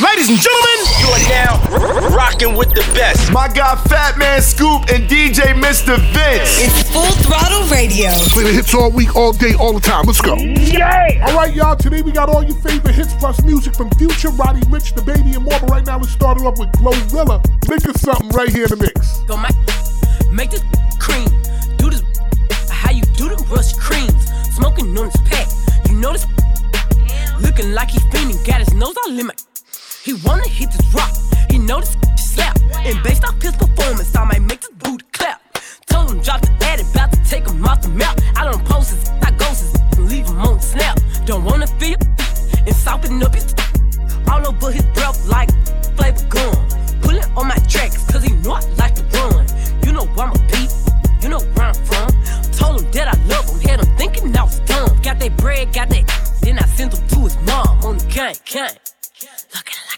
Ladies and gentlemen, you are now rocking with the best. My guy Fatman Scoop and DJ Mr. Vince. It's Full Throttle Radio. Play the hits all week, all day, all the time. Let's go. Yay! All right, y'all. Today we got all your favorite hits plus music from Future, Roddy Ricch, the baby, and more. But right now, let's start it up with Glorilla. Make it something right here in the mix. Go my, make this cream. Do this how you do the rush creams. Smoking on this pack. You know this looking like he fiending. Got his nose all in my. He wanna hit this rock. He know this slap. And based off his performance, I might make this boot clap. Told him drop the ad, about to take him off the map. I don't post his, I ghosts and leave him on snap. Don't wanna feel and soften up his all over his breath like flavor gum. Pull it on my tracks, cause he know I like to run. You know where I'm a beat, you know where I'm from. Told him that I love him, had him thinking I was dumb. Got that bread, got that, then I sent him to his mom on the gang, gang. Looking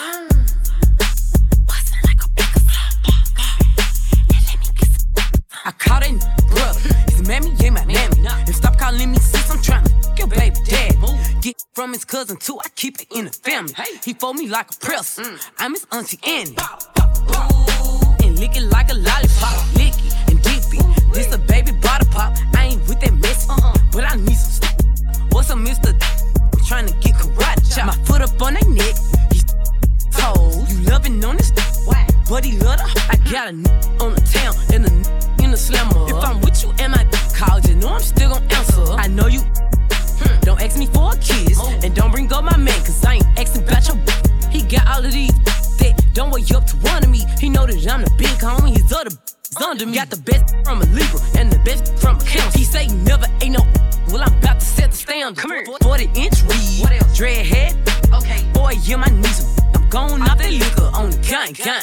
I caught it, brother. His mammy ain't my mammy. And stop calling me sis, I'm trying to your baby dad. Get from his cousin too, I keep it in the family. He fold me like a press. I'm his auntie Annie. And lick it like a lollipop. Licky and dippy. This a baby bottle pop. I ain't with that mess, but I need some stuff. What's a Mr. I'm trying to get karate under me. Got the best from a Libra and the best from a Cancer. He say never ain't no. Well, I'm about to set the standard. Come here. 40 inch weed. What else? Dread head. Okay. Boy, yeah, my knees. I'm going out that liquor on the gang, gang.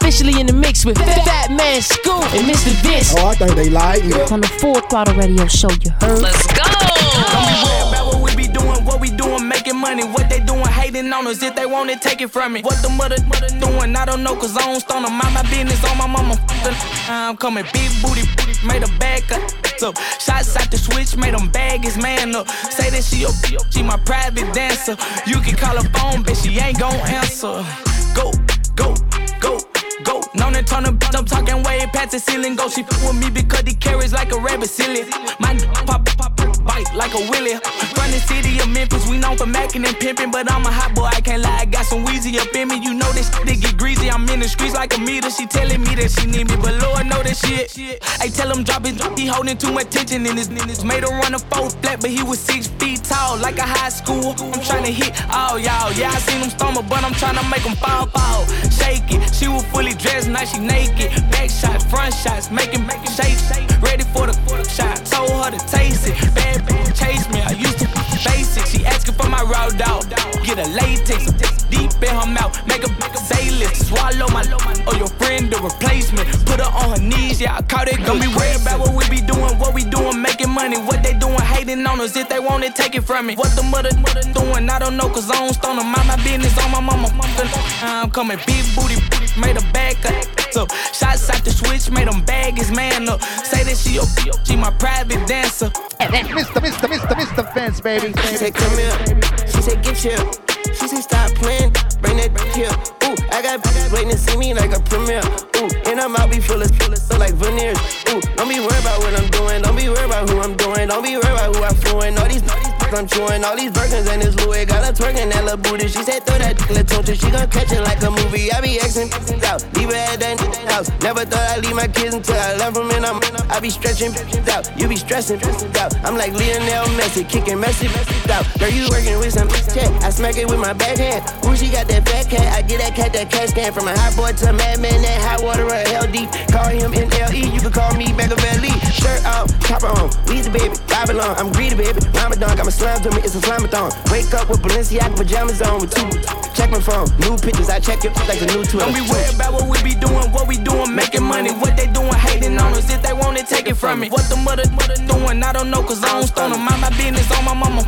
Officially in the mix with Fatman Scoop and Mr. Vince Oh, I think they like me. on the Full Throttle Radio Show. You heard? Let's go. Don't be worried about what we be doing, what we doing, making money. What they doing, hating on us. If they want it, take it from me. What the mother, mother doing, I don't know, cause I don't stone them. Mind my business on my mama. I'm coming big booty, booty, made a bag cut. So, shots out the switch, made them bag his man up. Say that she a she my private dancer. You can call her phone, but she ain't gon' answer. Go, go, go. Go, known and turn up, I'm talking way past the ceiling. Go, she f with me because he carries like a rabbit silly. My pop, pop, pop, bite like a willy. From the city of Memphis, we known for macking and pimping, but I'm a hot boy, I can't lie. I got some wheezy up in me, you know this they get greasy. I'm in the streets like a meter. She telling me that she need me, but Lord know that shit. I tell him drop it, he holding too much tension in his niggas. Made him run a four flat, but he was six feet tall, like a high school. I'm trying to hit all y'all. Yeah, I seen him stumble, but I'm trying to make him fall, fall. Shake it. She was fully dressed, now she naked. Back shots, front shots, making, making shake, shake. Ready for the, shot. Told her to taste it. Bad chase me. I used to basic. She asking for my raw dog. Get a latex, deep in her mouth. Make make her say. Swallow my, or your friend the replacement. Put her on her knees, yeah, I caught it. Don't be worried about what we be doing, what we doing, making money. What they doing, hating on us. If they want it, take it from me. What the mother, mother doing, I don't know, cause I don't stone them. Mind my business on my mama. I'm coming big booty, made a cut. So, shots out the switch, made them bag his man up. Say that she, a- she my private dancer. Mr. Mr. Mr. Mr. Fence, baby. She said, come here. She said, get chill. She said, stop playing. Bring that here. Ooh, I got bitches waiting to see me like a premiere. Ooh, and I'm out be full of, full of so like veneers. Ooh, don't be worried about what I'm doing. Don't be worried about who I'm doing. Don't be worried about who I'm fluent. All these, all these I'm chewing. All these Birkins and this Louis. Got her twerking that little booty. She said, throw that little She gon' catch it like a movie. I be Xing out. Leave her at that house. Never thought I'd leave my kids until I left them in. I'm, I be stretching out. You be stressing out. I'm like Lionel Messi, kicking Messi out. Girl, you working with some check. I smack it with my backhand. Ooh, she got that fat cat. I get that cat that cash can from a hot boy to a madman. That hot water or hell deep. Call him NLE. You can call me Machiavelli. Shirt off, chopper on. Weezy baby, Babylon. I'm greedy baby. Ramadan got my slime to me. It's a slamathon. Wake up with Balenciaga pajamas on with two. Check my phone. New pictures. I check it like the new tour. Don't be worried about what we be doing. What we doing, making money. What they doing, hating on us. If they want it, take it from me. What the mother, mother doing, I don't know, cause I don't stone them. Mind my business on my mama.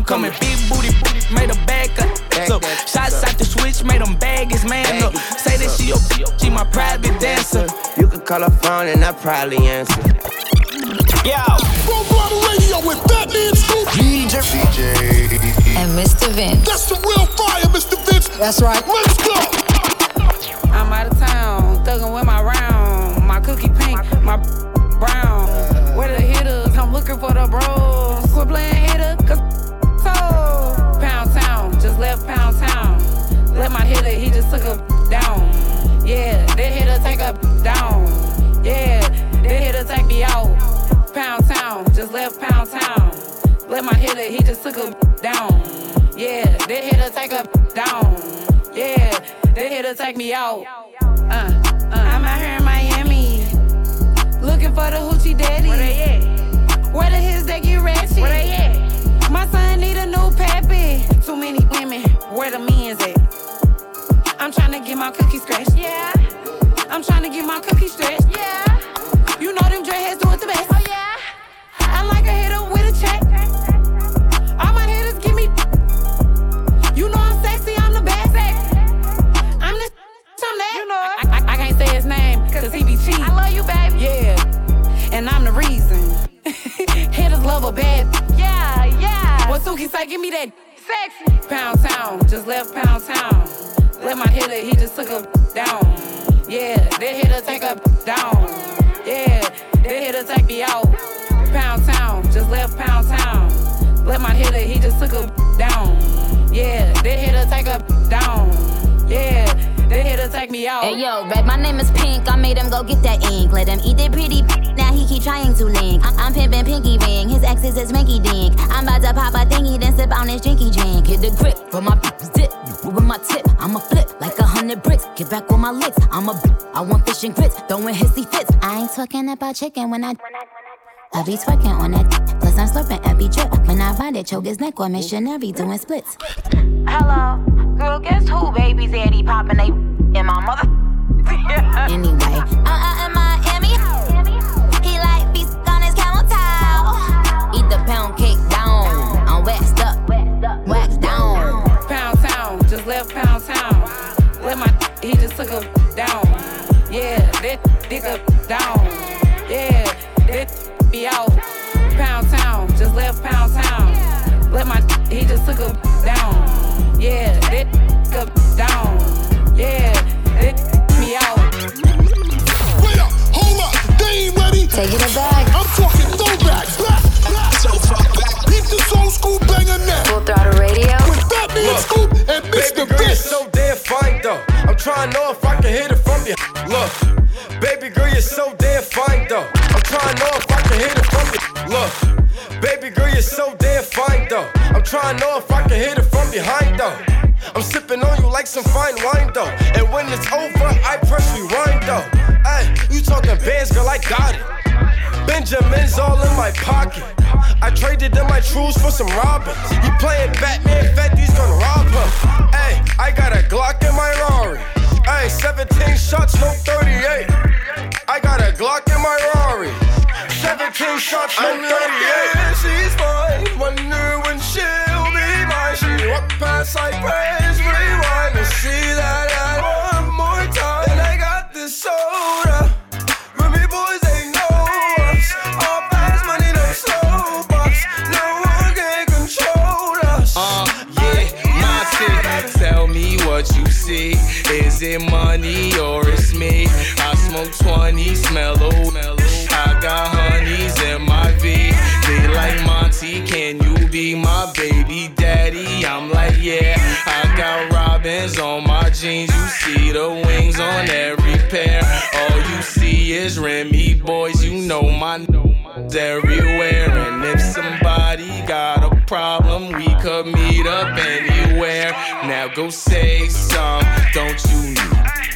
I'm coming. Big booty, booty, made a bag cut. So, shots out the switch, made them bag his man up. Say that she, your, she my private dancer. You could call her phone and I probably answer. Yo. DJ. DJ. And Mr. Vince. That's the real fire, Mr. Vince. That's right. Let's go. I'm out of town, thuggin' with my round. My cookie pink, my brown. Where the hitters? I'm looking for the bros. Quit playing hitter, cause so. Pound town, just left pound town. Let my hitter, he just took a down. Yeah, that hitter take a down. Yeah, that hitter take me out. Pound He just took a down. Yeah, that hitter take a down. Yeah, that hitter take me out. Uh, I fish grits. Throwing hissy fits. I ain't talking about chicken when I. I be twerking on that. dick, Plus I'm slurping every drip. When I ride it, choke his neck or missionary doing splits. Hello, girl, guess who baby's daddy popping they in my mother? anyway, It money or it's me? I smoke 20, smell mellow. I got honeys in my V. They like Monty, can you be my baby daddy? I'm like, yeah. I got robins on my jeans. You see the wings on every pair. All you see is Remy boys. You know my everywhere. And if got a problem, we could meet up anywhere. Now go say some, don't you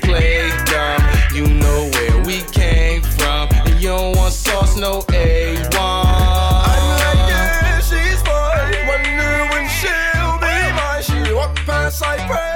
play dumb? You know where we came from, and you don't want sauce, no A1. I'm like, yeah, she's fine. Wonder when she'll be mine. She walk past like praise,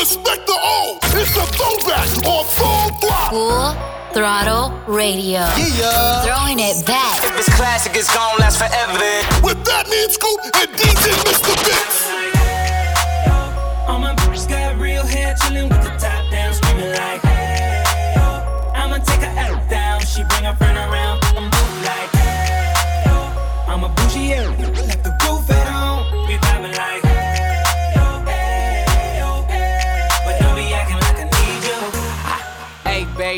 respect the old. It's a throwback on full block. Full Throttle Radio. Yeah. Throwing it back. If it's classic, it's gon' last forever. With that man Scoop and DJ Mr. Vince. All my bitches got real hair, chillin' with the top down, screaming like, hey, yo. I'ma take her out down, she bring her friend around,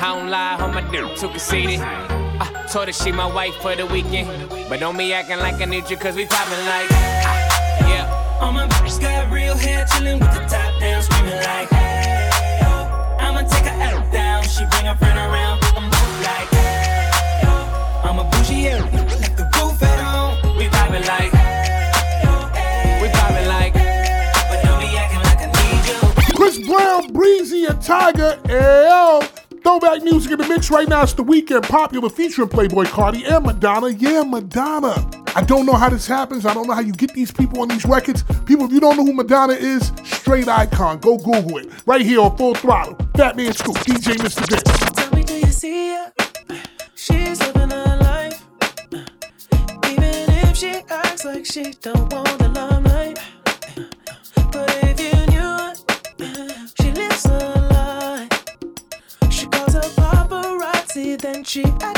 I don't lie, on my dick too conceited. I told her she my wife for the weekend. But don't be acting like I need you, cause we poppin' like. ah, Yeah. All my bitches got real hair, chillin' with the top down, screaming like, hey, yo. I'ma take her out down, she bring her friend around, I'm move like, hey, yo. I'm a bougie area, like the roof at home, we vibing like, hey, yo, hey, We poppin' like. but don't be acting like I need you. Chris Brown, Breezy, and Tiger. L. Throwback music in the mix right now. It's the Weeknd popular featuring Playboi Carti and Madonna. Yeah, Madonna. I don't know how this happens. I don't know how you get these people on these records. People, if you don't know who Madonna is, straight icon. Go Google it. Right here on Full Throttle. Fatman Scoop, DJ Mr. Vince. Tell me, do you see her? She's living her life. Even if she acts like she don't want the limelight. Paparazzi,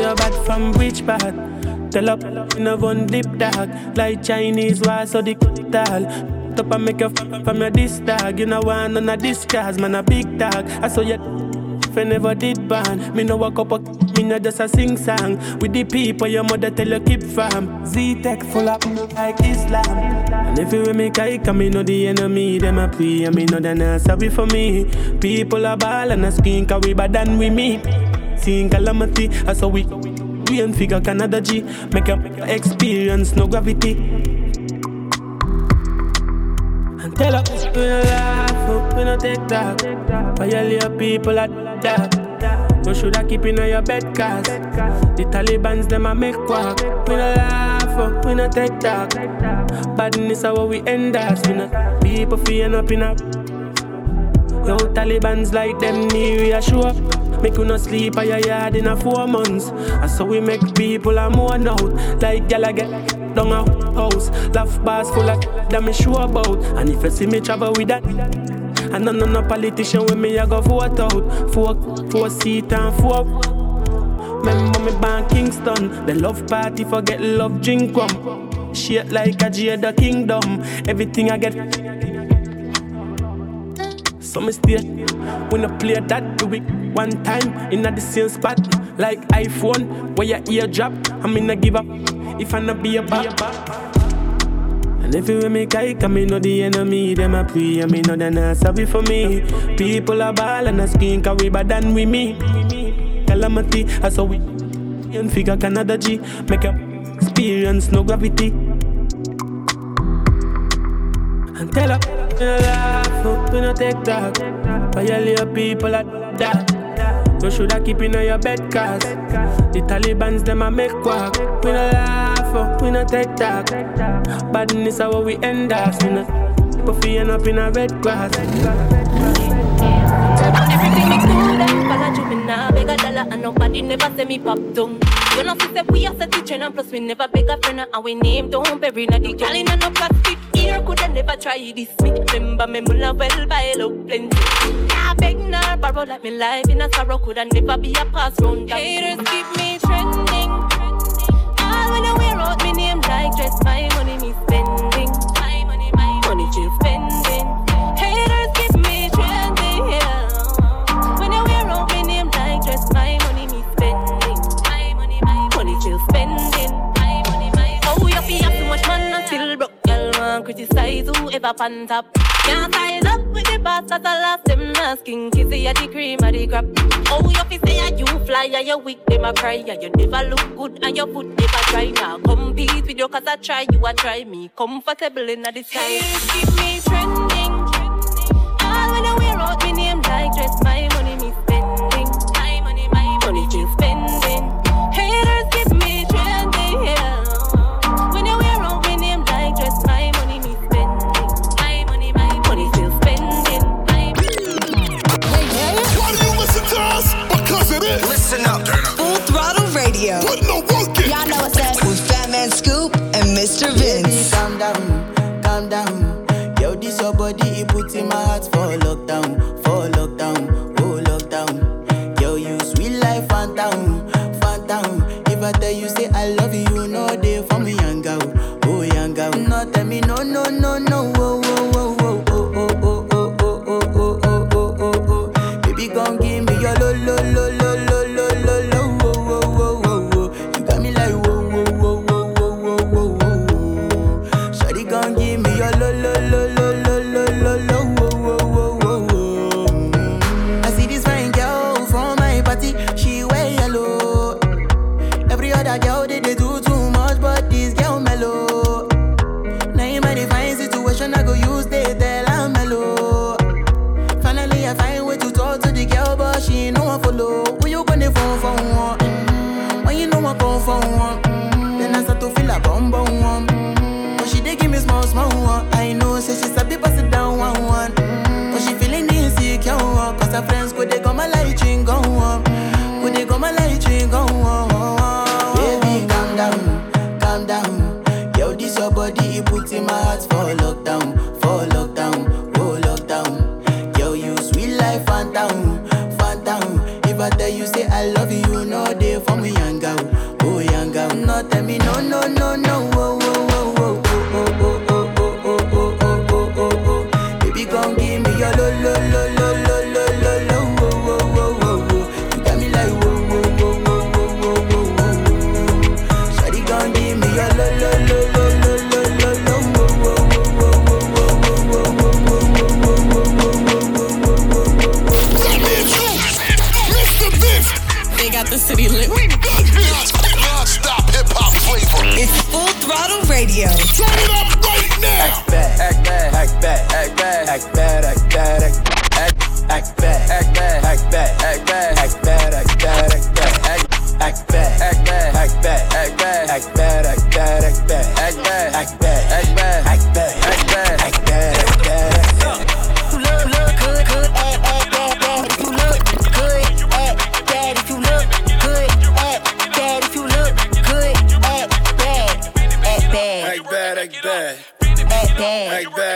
You're bad from which part? Tell up in a one deep dog. Like Chinese war so the tall Up and make you f- from your this dog. You know one on a disguise man a big dog. I saw you if I never did ban Me no walk up a me no just a sing song. With the people your mother tell you keep from Z-Tech full up like Islam. And if you will make I come me know the enemy Them a pray. And me know they not sorry for me. People are ball and a screen cause we bad than we meet Seeing calamity, I saw we we and figure Canada G. Make your experience no gravity. And tell up, we no laugh, we no take talk. Violate people at that You shoulda keep in your bed cause The Taliban's them a make quack. We no laugh, we no take talk. Badness how we end us We no people feeling up in a Yo, Taliban's like them need reassure. Make you not sleep at your yard in a four months. And so we make people a mourn out. Like gyal get down a house. Laugh bars full of that me sure about. And if you see me travel with that. And none of no politician with me, I go vote out. Four, four seat and four. Remember me born Kingston. The love party forget love drink rum. Shit like a Jada Kingdom. Everything I get. So me stay when I play that do it one time in the same spot like iPhone where your ear drop. I'm in a give up if I not be a back. And if you make I come, me know the enemy, them a pray, and me know they not sorry for me. People are ball and a skin, cause we bad than we me. Calamity, I saw we and figure Canada G, make up experience no gravity. And tell her, no we no take talk. Violate people at that. You shoulda keep in your bed cause The Taliban's them a make quack We no laugh, we no take talk Badness how we end us We no people feeling up in a red grass Everything me follow you me nah beg a dollar and nobody never say me pop down. You know fi say we a set the trend and plus we never beg a friend and we name don't bury na the gal inna no plastic. Here coulda never try this me. Remember me mulla well buy look plenty. Nah beg nah borrow like me life in a sorrow coulda never be a pass round. Haters keep me trending. All when I wear out me name like dress my money me spending. Criticize whoever pan top. Can't size up with the boss that's a last them asking. Kissy at the cream of the crap. Oh, you feel say that you fly and you weak them a cry. And you never look good and your foot never dry. Now compete with you cause I try you a try me. Comfortable in the sky. keep me trending. All when I wear out me name like dress, my hearts for lockdown.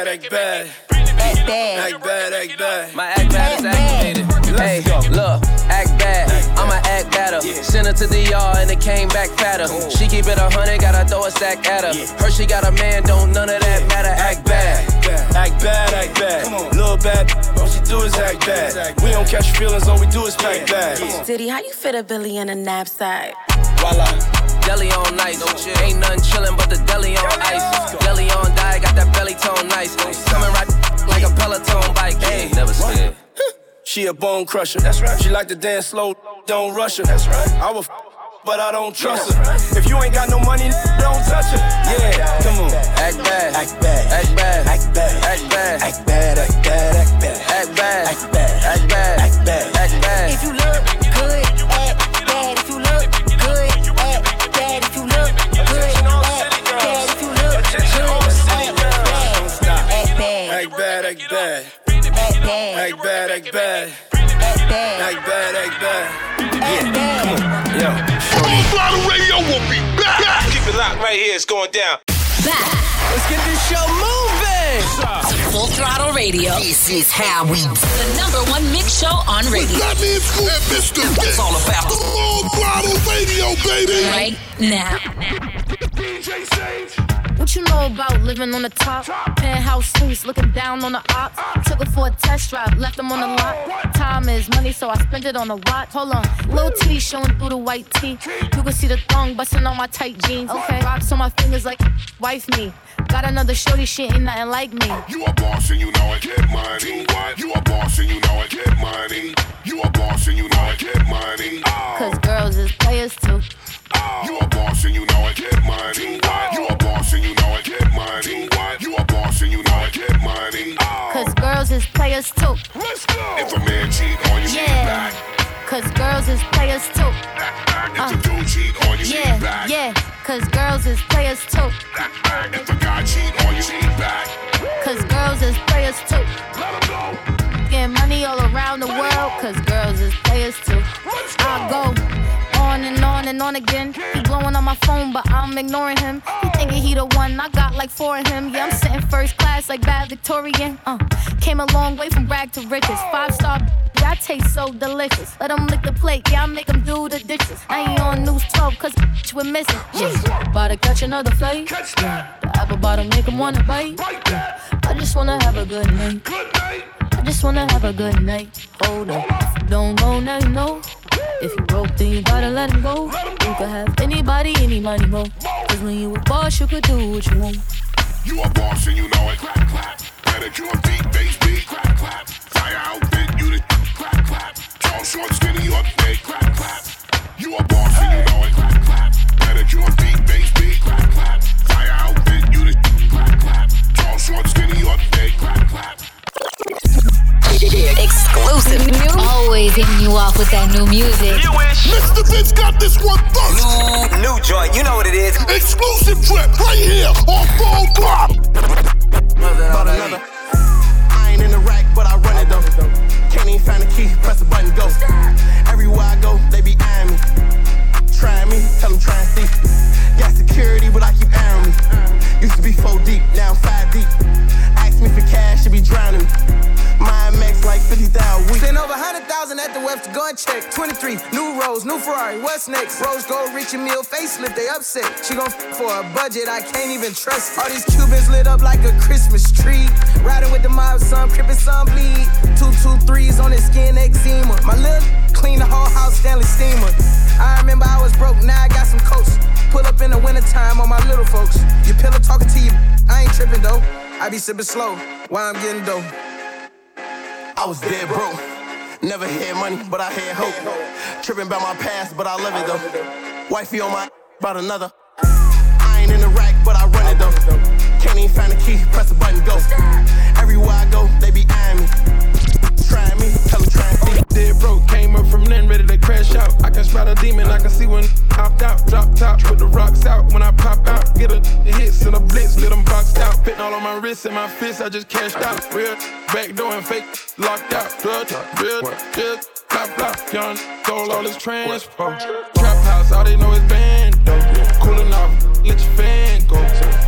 Bad, act bad, act bad, act bad. act bad. My act bad is activated. Hey, look, act bad. I'ma act better. Send her to the yard and it came back fatter. She keep it a hundred, gotta throw a sack at her. Her she got a man, don't none of that matter. Act bad. Act bad, act bad. Little bad, all she do is act bad. We don't catch feelings, all we do is pack bad. Diddy, how you fit a Billy in a knapsack? Voila. Deli on nice. Ain't nothing chillin' but the deli on ice. Deli on die, got that belly tone nice. Coming right like a Peloton bike. Hey, never scared. She a bone crusher. That's right. She like to dance slow, don't rush her. That's right. I will, f- but I don't trust her. If you ain't got no money, don't touch her. Yeah, come on. Act bad. Act bad. Act bad. Act bad. Act bad. Act bad. Act bad. Act bad. Act bad. Act bad. Act bad. Act bad. Act bad, Act bad. Act bad. act bad. Act bad. Yeah, come on. Yo, Full throttle radio will be back. Keep it locked right here. It's going down. Let's get this show moving. Full throttle radio. This is how we the number one mix show on radio. Let me Scoop and Mr. Vince. It's all about the Full throttle radio, baby. right now. DJ Sage. What you know about living on the top? Penthouse suites, looking down on the ops. Took her for a test drive, left them on the lot. Time is money, so I spend it on a watch. Hold on, little titty showing through the white tee. You can see the thong busting on my tight jeans. Okay, rocks on my fingers like wife me. Got another shorty, shit ain't nothing like me. You a boss and you know it, get money. What? You a boss and you know it, get money. You a boss and you know it, get money. Oh, Cause girls is players too. oh. You a boss and you know it, get money. What? You a boss and you know it, get money. What? You a boss and you know it, get money. Oh, Cause girls is players too. let's go. If a man cheat on you, Yeah. back. Cause girls is players too. Back, back. If Uh. the dude cheat on you, Yeah, back. yeah. Cause girls is players too. If the guy cheat on you, cheat back. Cause girls is players too. Let him go. Getting money all around the world. Cause girls is players too. I go on and on and on again. He on my phone, but I'm ignoring him. He thinking he the one, I got like four of him. Yeah, I'm sitting first class like bad Victorian. Uh, came a long way from rag to riches. Five star, yeah, I taste so delicious. Let him lick the plate, yeah, I make him do the dishes. Now he on news 12, cause we're missing. Shit, about to catch another flight. Yeah. The apple bottom make him wanna bite. Yeah. I just wanna have a good night. Good night. I just wanna have a good night. Hold up. If you don't know, now you know. If you broke, then you gotta let him go. You could have anybody, any money, mo. Cause when you a boss, you could do what you want. You a boss and you know it. Clap, clap. Pedicure, beat, bass, beat. Clap, clap. Fire outfit, you the clap, clap. Tall, short, skinny, with that new music. Mr. Vince got this one first. New, new joint, you know what it is. Exclusive trip right here on Full Throttle. About another. I ain't in the rack, but I run it though. Can't even find the key, press the button, go. Everywhere I go, they be eyeing me. Trying me, tell them try and see. Got security, but I keep airing me. Used to be four deep, now I'm five deep. Ask me for cash, should be drowning me. Like 50,000 weeks. Spent over 100,000 at the webs to go and check. 23, new Rolls, new Ferrari, what's next? Rose gold, Richie Mill, facelift, they upset. She gon' f- for a budget, I can't even trust. All these Cubans lit up like a Christmas tree. Riding with the mob, some crippin', some bleed. Two, two, threes on his skin, eczema. My lil' clean the whole house, Stanley Steamer. I remember I was broke, now I got some coats. Pull up in the wintertime on my little folks. Your pillow talking to you, I ain't tripping though. I be sipping slow, while I'm getting dough. I was dead broke. Never had money, but I had hope. Tripping about my past, but I love it though. Wifey on my about another. I ain't in the rack, but I run it though. Can't even find the key, press the button, go. Everywhere I go, they be eyeing me. Trying me, tell them try and see. Dead broke, came up from nothing, ready to crash out. I can spot a demon, I can see when opt out. Drop top, put the rocks out when I pop out. Get a hits and a blitz, let them boxed out. Fitting all on my wrists and my fists, I just cashed out. Real back door and fake locked out. Drug, real, just top block. Young, stole all his transpo. Oh. Trap house, all they know is bando. Cooling off, let your fan go.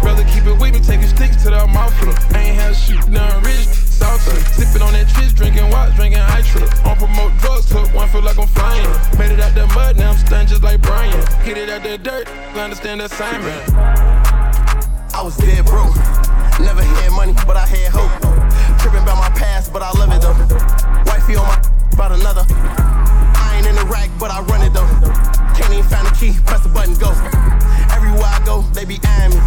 Rather keep it with me, taking sticks to the mouth. Ain't had shit, none rich. Salsa, sipping on that tris, drinking watch, drinking Hydra. On promote drugs, took one, feel like I'm flying. Made it out the mud, now I'm stunned just like Brian. Hit it out the dirt, I understand the assignment. I was dead broke. Never had money, but I had hope. Tripping about my past, but I love it though. Wifey on my about another. I ain't in the rack, but I run it though. Can't even find the key, press the button, go. Everywhere I go, they be eyeing me.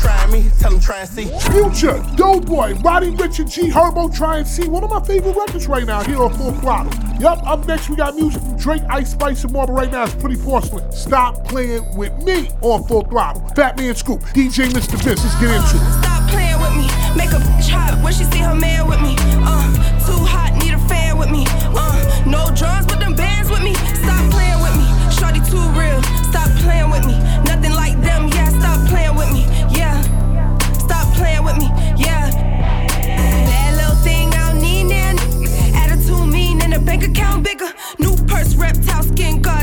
Trying me, tell them try and see. Future, Doughboy, Roddy Ricch and G Herbo Try and See. One of my favorite records right now here on Full Throttle. Yup, up next we got music from Drake, Ice Spice, and more, but right now it's Pretty Porcelain. Stop playing with me on Full Throttle. Fatman Scoop, DJ Mr. Vince, let's get into it. Stop playing with me. Make a bitch hot when she see her man with me. Uh, too hot, need a fan with me. Uh, no drums, but them bands with me. Stop playing with me. Shorty too real. Stop playing with me. Nothing like them. Yeah, stop playing with me. Yeah, stop playing with me. Yeah. Bad little thing, I don't need that. Attitude mean and the bank account bigger. New purse, reptile skin, Godzilla.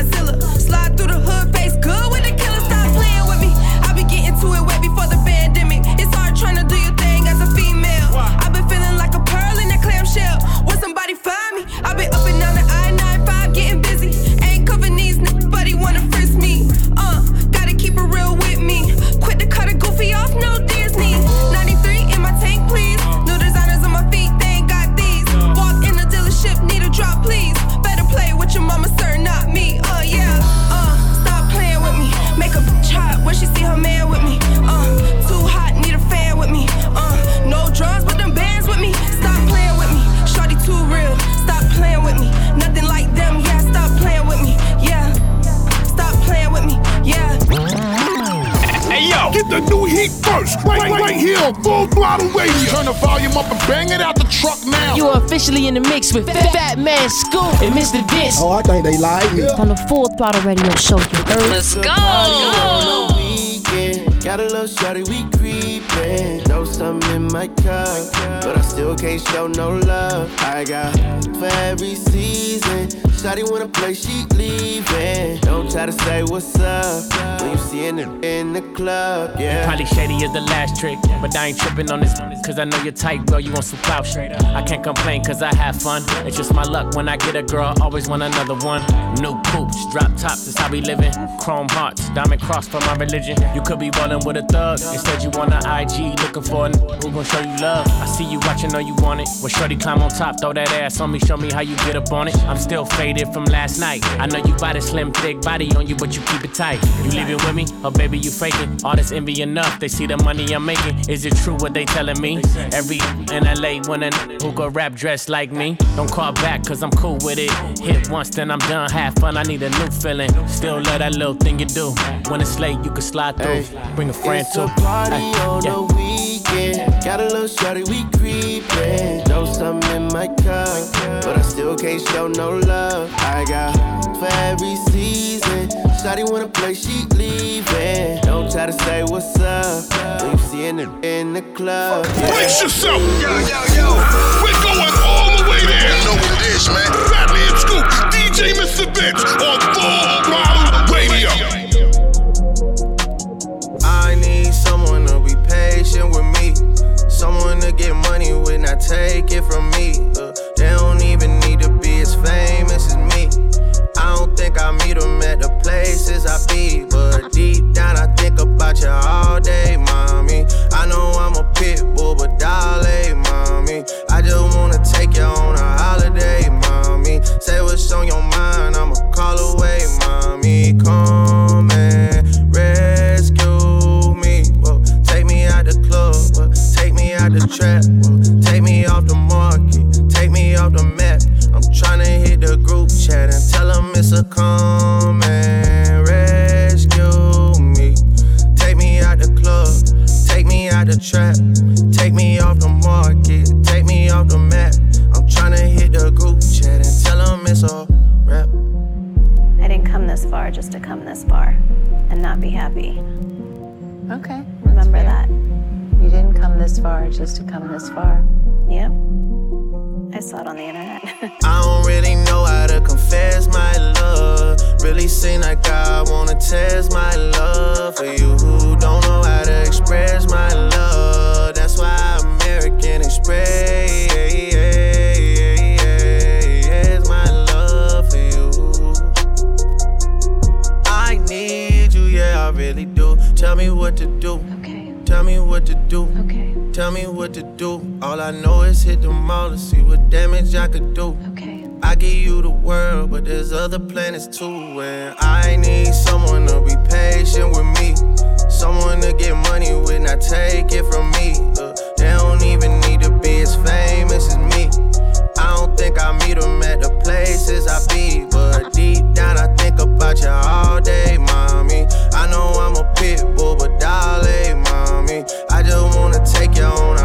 You in the mix with Fatman Scoop and Mr. Vince. Oh, I think they like me. On the Full Throttle Radio Show. Let's go. weekend. Got a little shorty, we creepin'. Know something in my cup, but I still can't show no love. I got for every season. Shawty wanna play, she leaving. Don't try to say what's up when you see her in the club, yeah. Probably shady is the last trick, but I ain't tripping on this cause I know you're tight, girl. You want some clout straight up. I can't complain cause I have fun. It's just my luck when I get a girl, always want another one. New poops, drop tops, that's how we living. Chrome hearts, diamond cross for my religion. You could be ballin' with a thug. Instead, you want an IG, looking for a n- who gon' show you love. I see you watching, know you want it. Well, shorty climb on top, throw that ass on me, show me how you get up on it. I'm still faded from last night. I know you got a slim, thick body on you, but you keep it tight. You leave it with me, or baby, you faking. All this envy enough, they see the money I'm making. Is it true what they telling me? Every in LA when a who go rap dressed like me. Don't call back, cause I'm cool with it. Hit once, then I'm done. Have fun, I need a new feeling. Still love that little thing you do. When it's late, you can slide through. Bring a friend It's too. a party on yeah. the weekend. Got a little shorty, we creepin'. Know something in my cup, but I still can't show no love. I got for every season. Shawty wanna play, she leaving. Don't try to say what's up when you see her in the club. Brace yourself. Yo, yo, yo. We're going all the way there. You know what it is, man. Fatman Scoop, DJ Mr. Vince on Full Throttle Radio. I need someone to be patient with me. Someone to get money with, not take it from me. Uh, they don't even need to be as famous as me. I don't think I meet them at the places I be. But deep down, I think about you all day, mommy. I know I'm a pit bull, but dolly, mommy. I just wanna take you on a holiday, mommy. Say what's on your mind, I'ma call away, mommy. Come and planets too. And I need someone to be patient with me. Someone to get money with, not take it from me. Uh, they don't even need to be as famous as me. I don't think I meet them at the places I be. But deep down, I think about you all day, mommy. I know I'm a pit bull, but dolly, mommy. I just wanna take you on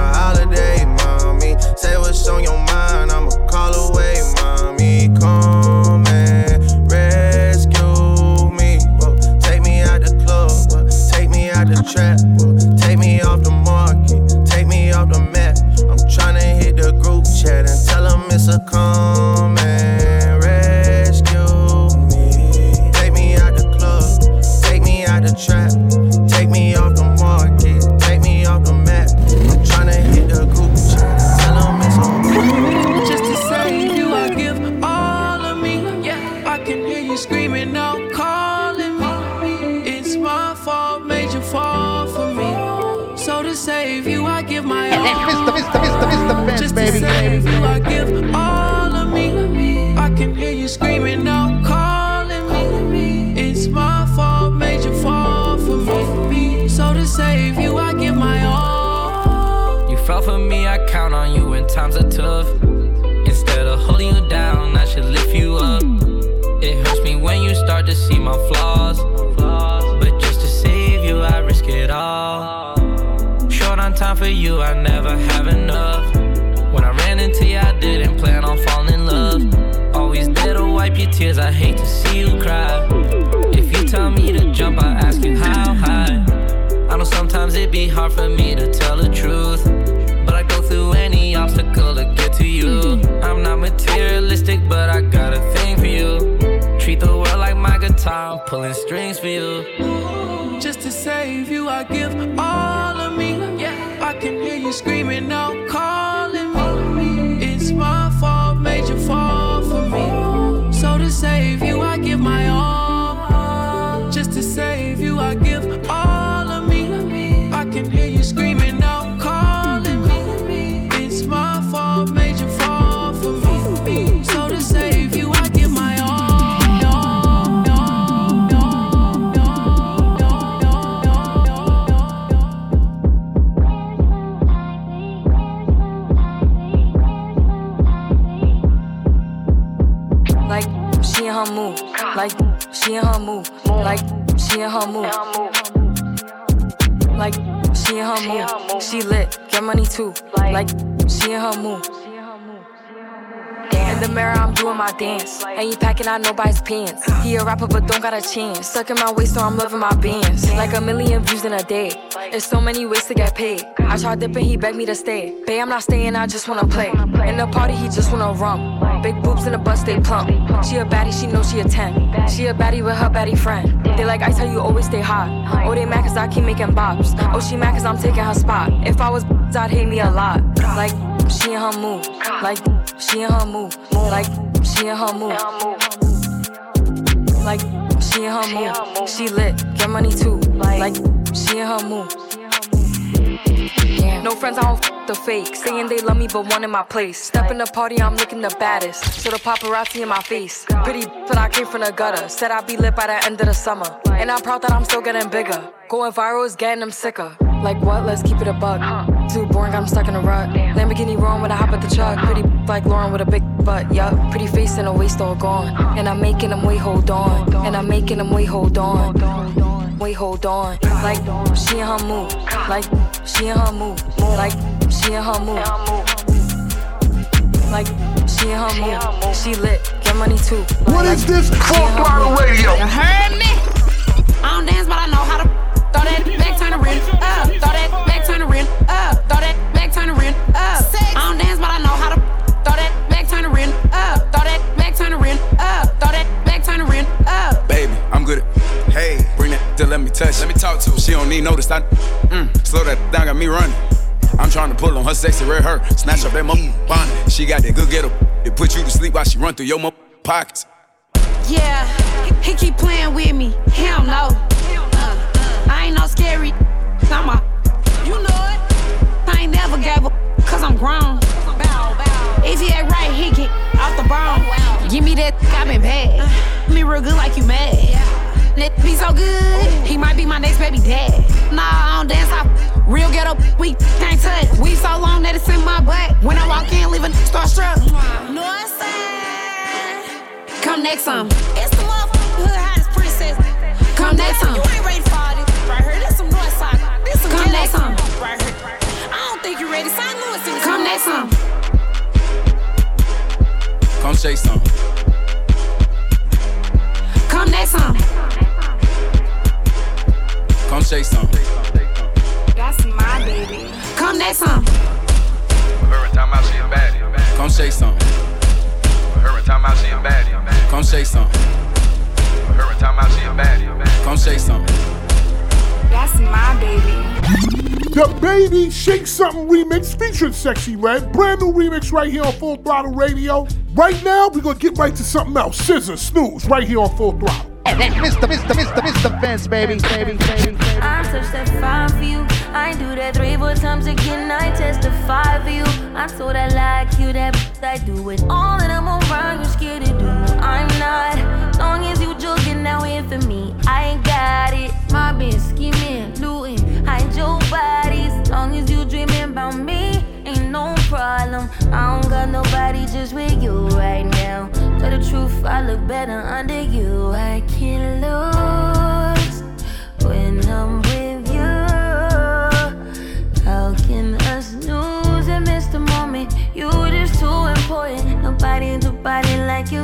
me to tell the truth. But I go through any obstacle to get to you. I'm not materialistic, but I got a thing for you. time pulling strings for you. Just to save you, I give all of me. Yeah, I can hear you screaming out, calling me. It's my fault, made you fall for me. So to save you, I give my all. In her move. Like she in her move. She lit, get money too. Like she in her move. In the mirror, I'm doing my dance. Ain't you packing out nobody's pants. He a rapper, but don't got a chance. Sucking my waist, so I'm loving my bands. Like a million views in a day. There's so many ways to get paid. I tried dipping, he begged me to stay. Babe, I'm not staying, I just wanna play. In the party, he just wanna rum. Big boobs in the bus, they plump. She a baddie, she know she a 10. She a baddie with her baddie friend. They like ice, how you always stay hot. Oh, they mad cause I keep making bops. Oh, she mad cause I'm taking her spot. If I was I'd hate me a lot. Like, she in her move. Like, she in her move. Like, she in her move. Like, she in her move. She lit, get money too. Like, she in her move. No friends, I don't f the fake. Saying they love me, but one in my place. Step in the party, I'm looking the baddest. So the paparazzi in my face. Pretty, but I came from the gutter. Said I'd be lit by the end of the summer. And I'm proud that I'm still getting bigger. Going viral is getting them sicker. Like what? Let's keep it a bug. Too boring, I'm stuck in a rut. Lamborghini wrong when I hop at the truck. Pretty like Lauren with a big butt, yup. Pretty face and a waist all gone. And I'm making them wait, hold on. And I'm making them wait, hold on. Wait, hold on. Like she in her move. Like she in her move. Like she in her move. Like she in her move. She lit. Get money too. What is this? Full throttle radio. You heard me? I don't dance, but I know how to throw that back, turn the rim up. Throw that back, turn the rim up. Throw that back, turn the rim up. I don't dance, but I know bring to let me touch. Let me talk to her. She don't need notice. I mm, slow that down, got me running. I'm trying to pull on her sexy red hair, snatch up that mo bonnet. She got that good ghetto. It put you to sleep while she run through your mo pockets. Yeah, he, he keep playing with me. He don't know. Uh, I ain't no scary. I'm a, you know it. I ain't never gave a, cause I'm grown. If he act right, he get off the bone. Give me that, I been bad. Me real good like you mad. That be so good, he might be my next baby dad. Nah, I don't dance, I real ghetto, we can't touch. We so long that it's in my butt. When I walk in, leave a starstruck. Know what I'm? Come next time. It's the motherfucking hood hottest princess. Come next time. You ain't ready for all this right here. This some North Side. This some Come next time. Right here. I don't think you ready. St. Louis in this Come next time. Come shake some. Come next time. Come shake some. That's my baby. Come next time. Her time out, she a baddie. Come shake some. Her time out, she a baddie. Come shake some. Her time out, she a baddie. Come shake some. That's my baby. The Baby Shake Something remix featuring Sexyy Red. Brand new remix right here on Full Throttle Radio. Right now, we're gonna get right to something else. SZA Snooze right here on Full Throttle. Mr. Mr. Mr. Mr. Vince, baby, baby, baby, baby. I touch that fine for you. I do that three, four times again. I testify for you. I'm so that like you, that I do it all, and I'm around. You're scared to do. I'm not. Long as you joking now in for me, I ain't got it. My been scheming, looting, hide your bodies. Long as you dreaming about me, ain't no problem. I don't got nobody just with truth, I look better under you. I can't lose when I'm with you. How can us lose and miss the moment? You just too important. Nobody do body like you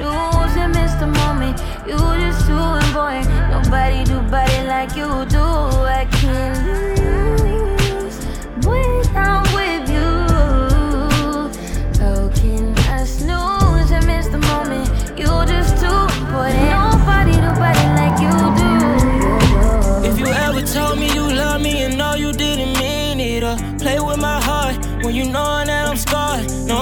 snooze and miss the moment? You just too boy. Nobody do body like you do. I can't lose when I'm with you. How can I snooze and miss the moment? You just too important. Nobody do body like you do. If you ever told me you love me and know you didn't mean it, or play with my heart when you know that I'm scarred. Know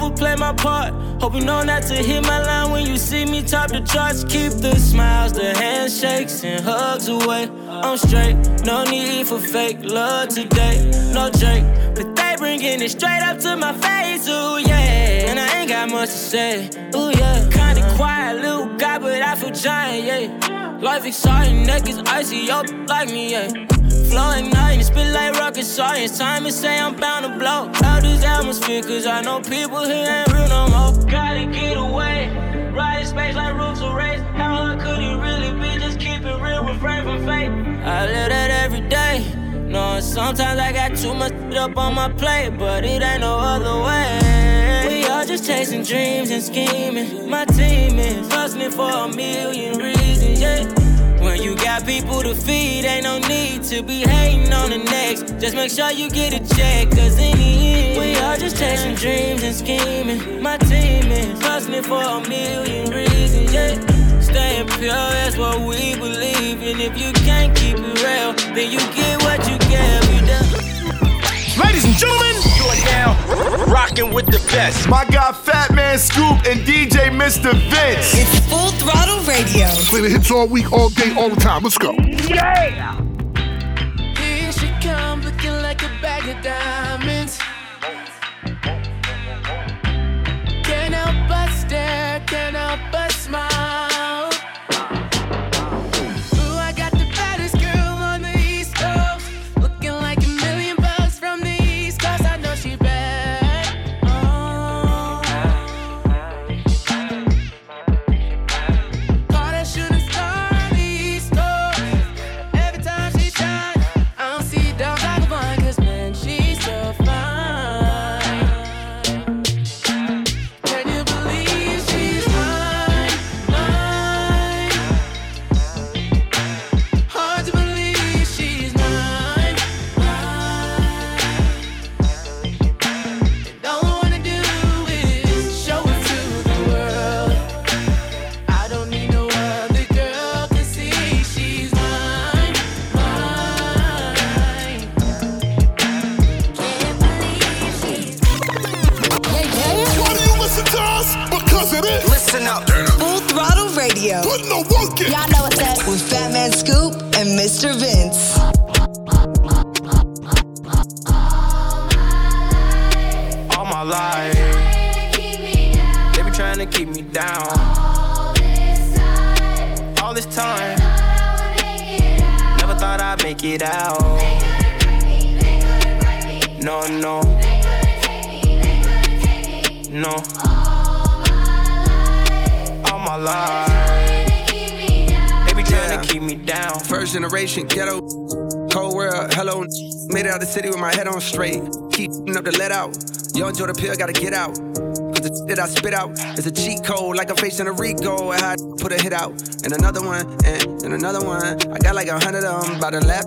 overplay my part. Hope you know not to hit my line when you see me top the charts. Keep the smiles, the handshakes, and hugs away. I'm straight, no need for fake love today. No Drake, but they bringing it straight up to my face. Ooh yeah, and I ain't got much to say. Ooh yeah, kinda quiet little guy, but I feel giant. Yeah, life exciting, neck is icy, yo like me. Yeah. Flowing night, spit like rocket science. Time to say I'm bound to blow out this atmosphere, cause I know people here ain't real no more. Gotta get away, ride in space like roofs of race. How hard could it really be? Just keep it real, refrain from fate. I live that every day. Knowing sometimes I got too much up on my plate, but it ain't no other way. We all just chasing dreams and scheming. My team is hustling for a million reasons, yeah. When you got people to feed, ain't no need to be hating on the next. Just make sure you get a check, cause in the end, we all just chasing dreams and scheming. My team is hustling for a million reasons, yeah. Staying pure, that's what we believe. And if you can't keep it real, then you get what you get. You done. Ladies and gentlemen, you are now rocking with the best. My guy Fatman Scoop and DJ Mr. Vince. It's Full Throttle Radio. Play the hits all week, all day, all the time. Let's go. Yeah. Here she come looking like a bag of diamonds. My life. They be trying to keep me down. First generation ghetto, cold world, hello. Made it out the city with my head on straight. Keep up the let out. Yo, enjoy the pill, gotta get out. Cause the that I spit out is a cheat code, like I'm facing a Rico. I had to put a hit out. And another one, and, and another one. I got like a hundred of them by the lap.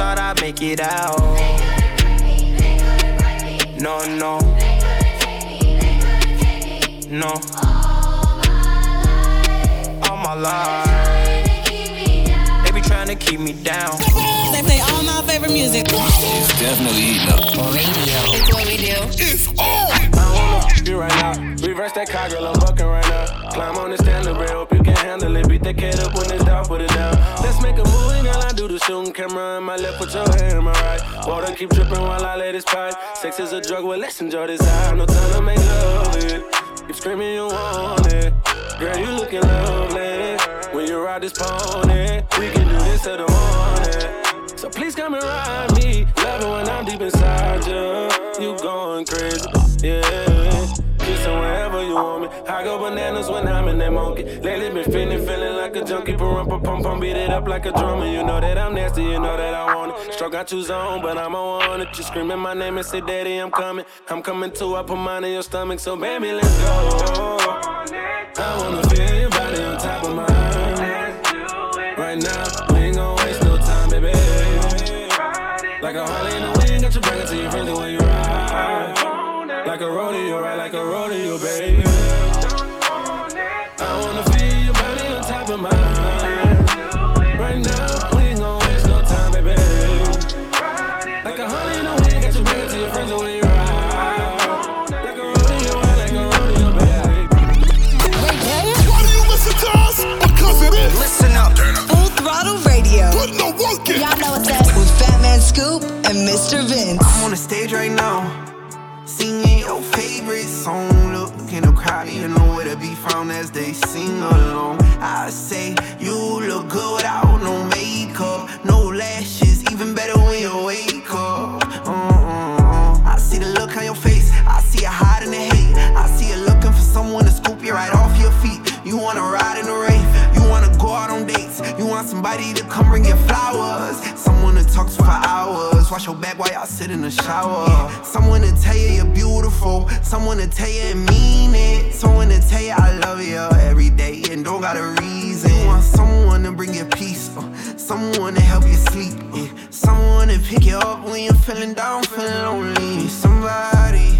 thought I'd make it out. No, no, no. All my life, they be trying to keep me down. They play all my favorite music. It's definitely heating up. Radio. It's what we do. It's all. I wanna you right now. Reverse that car, girl, I'm bucking right now. Climb on the standard rail, hope can handle it. Beat that cat up when it's down, put it down. Let's make a movie, girl. I do the shooting camera in my left, put your hand in my right. Water keep dripping while I let this pipe. Sex is a drug, well, let's enjoy this high. No time to make love it. Keep screaming, you want it. Girl, you looking lovely. When you ride this pony, we can do this till the morning. So please come and ride me. Love it when I'm deep inside you. You going crazy, yeah. Kissing wherever you want me. I go bananas when I'm in that monkey. Lately been feeling, feeling like a junkie. Pum, pum, pum, pum, beat it up like a drummer. You know that I'm nasty, you know that I want it. Stroke got you zone, but I'm on it. You screaming my name and say, Daddy, I'm coming. I'm coming too. I put mine in your stomach, so baby, let's go. I wanna feel your body on top of mine. Right now, we ain't gon' waste no time, baby. Like a Harley in the wind, got you bring it to your friends the you. Like a rodeo, right? Like a rodeo, baby. Song. Look in the crowd, you know where to be found as they sing along. I say you look good without no makeup, no lashes, even better when you wake up. Uh-uh-uh. I see the look on your face, I see you hiding the hate. I see you looking for someone to scoop you right off your feet. You wanna ride in the rave, you wanna go out on dates, you want somebody to come bring you flowers, someone to talk to for hours. Wash your back while y'all sit in the shower. Someone to tell you you're beautiful, someone to tell you and mean it, someone to tell you I love you every day and don't got a reason. You want someone to bring you peace, uh, someone to help you sleep, yeah. someone to pick you up when you're feeling down, feeling lonely. Somebody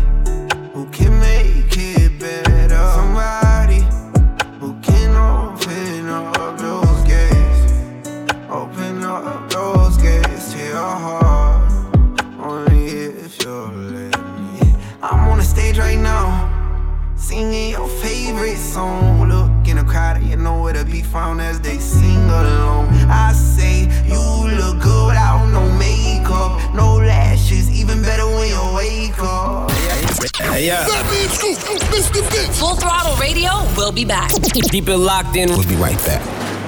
Singing your favorite song. Look in the crowd, you know where to be found as they sing along. I say you look good without no makeup, no lashes, even better when you wake up. Hey, yeah. Fatman Scoop, Mr. Vince. Full throttle radio. We'll be back. Keep it locked in. We'll be right back.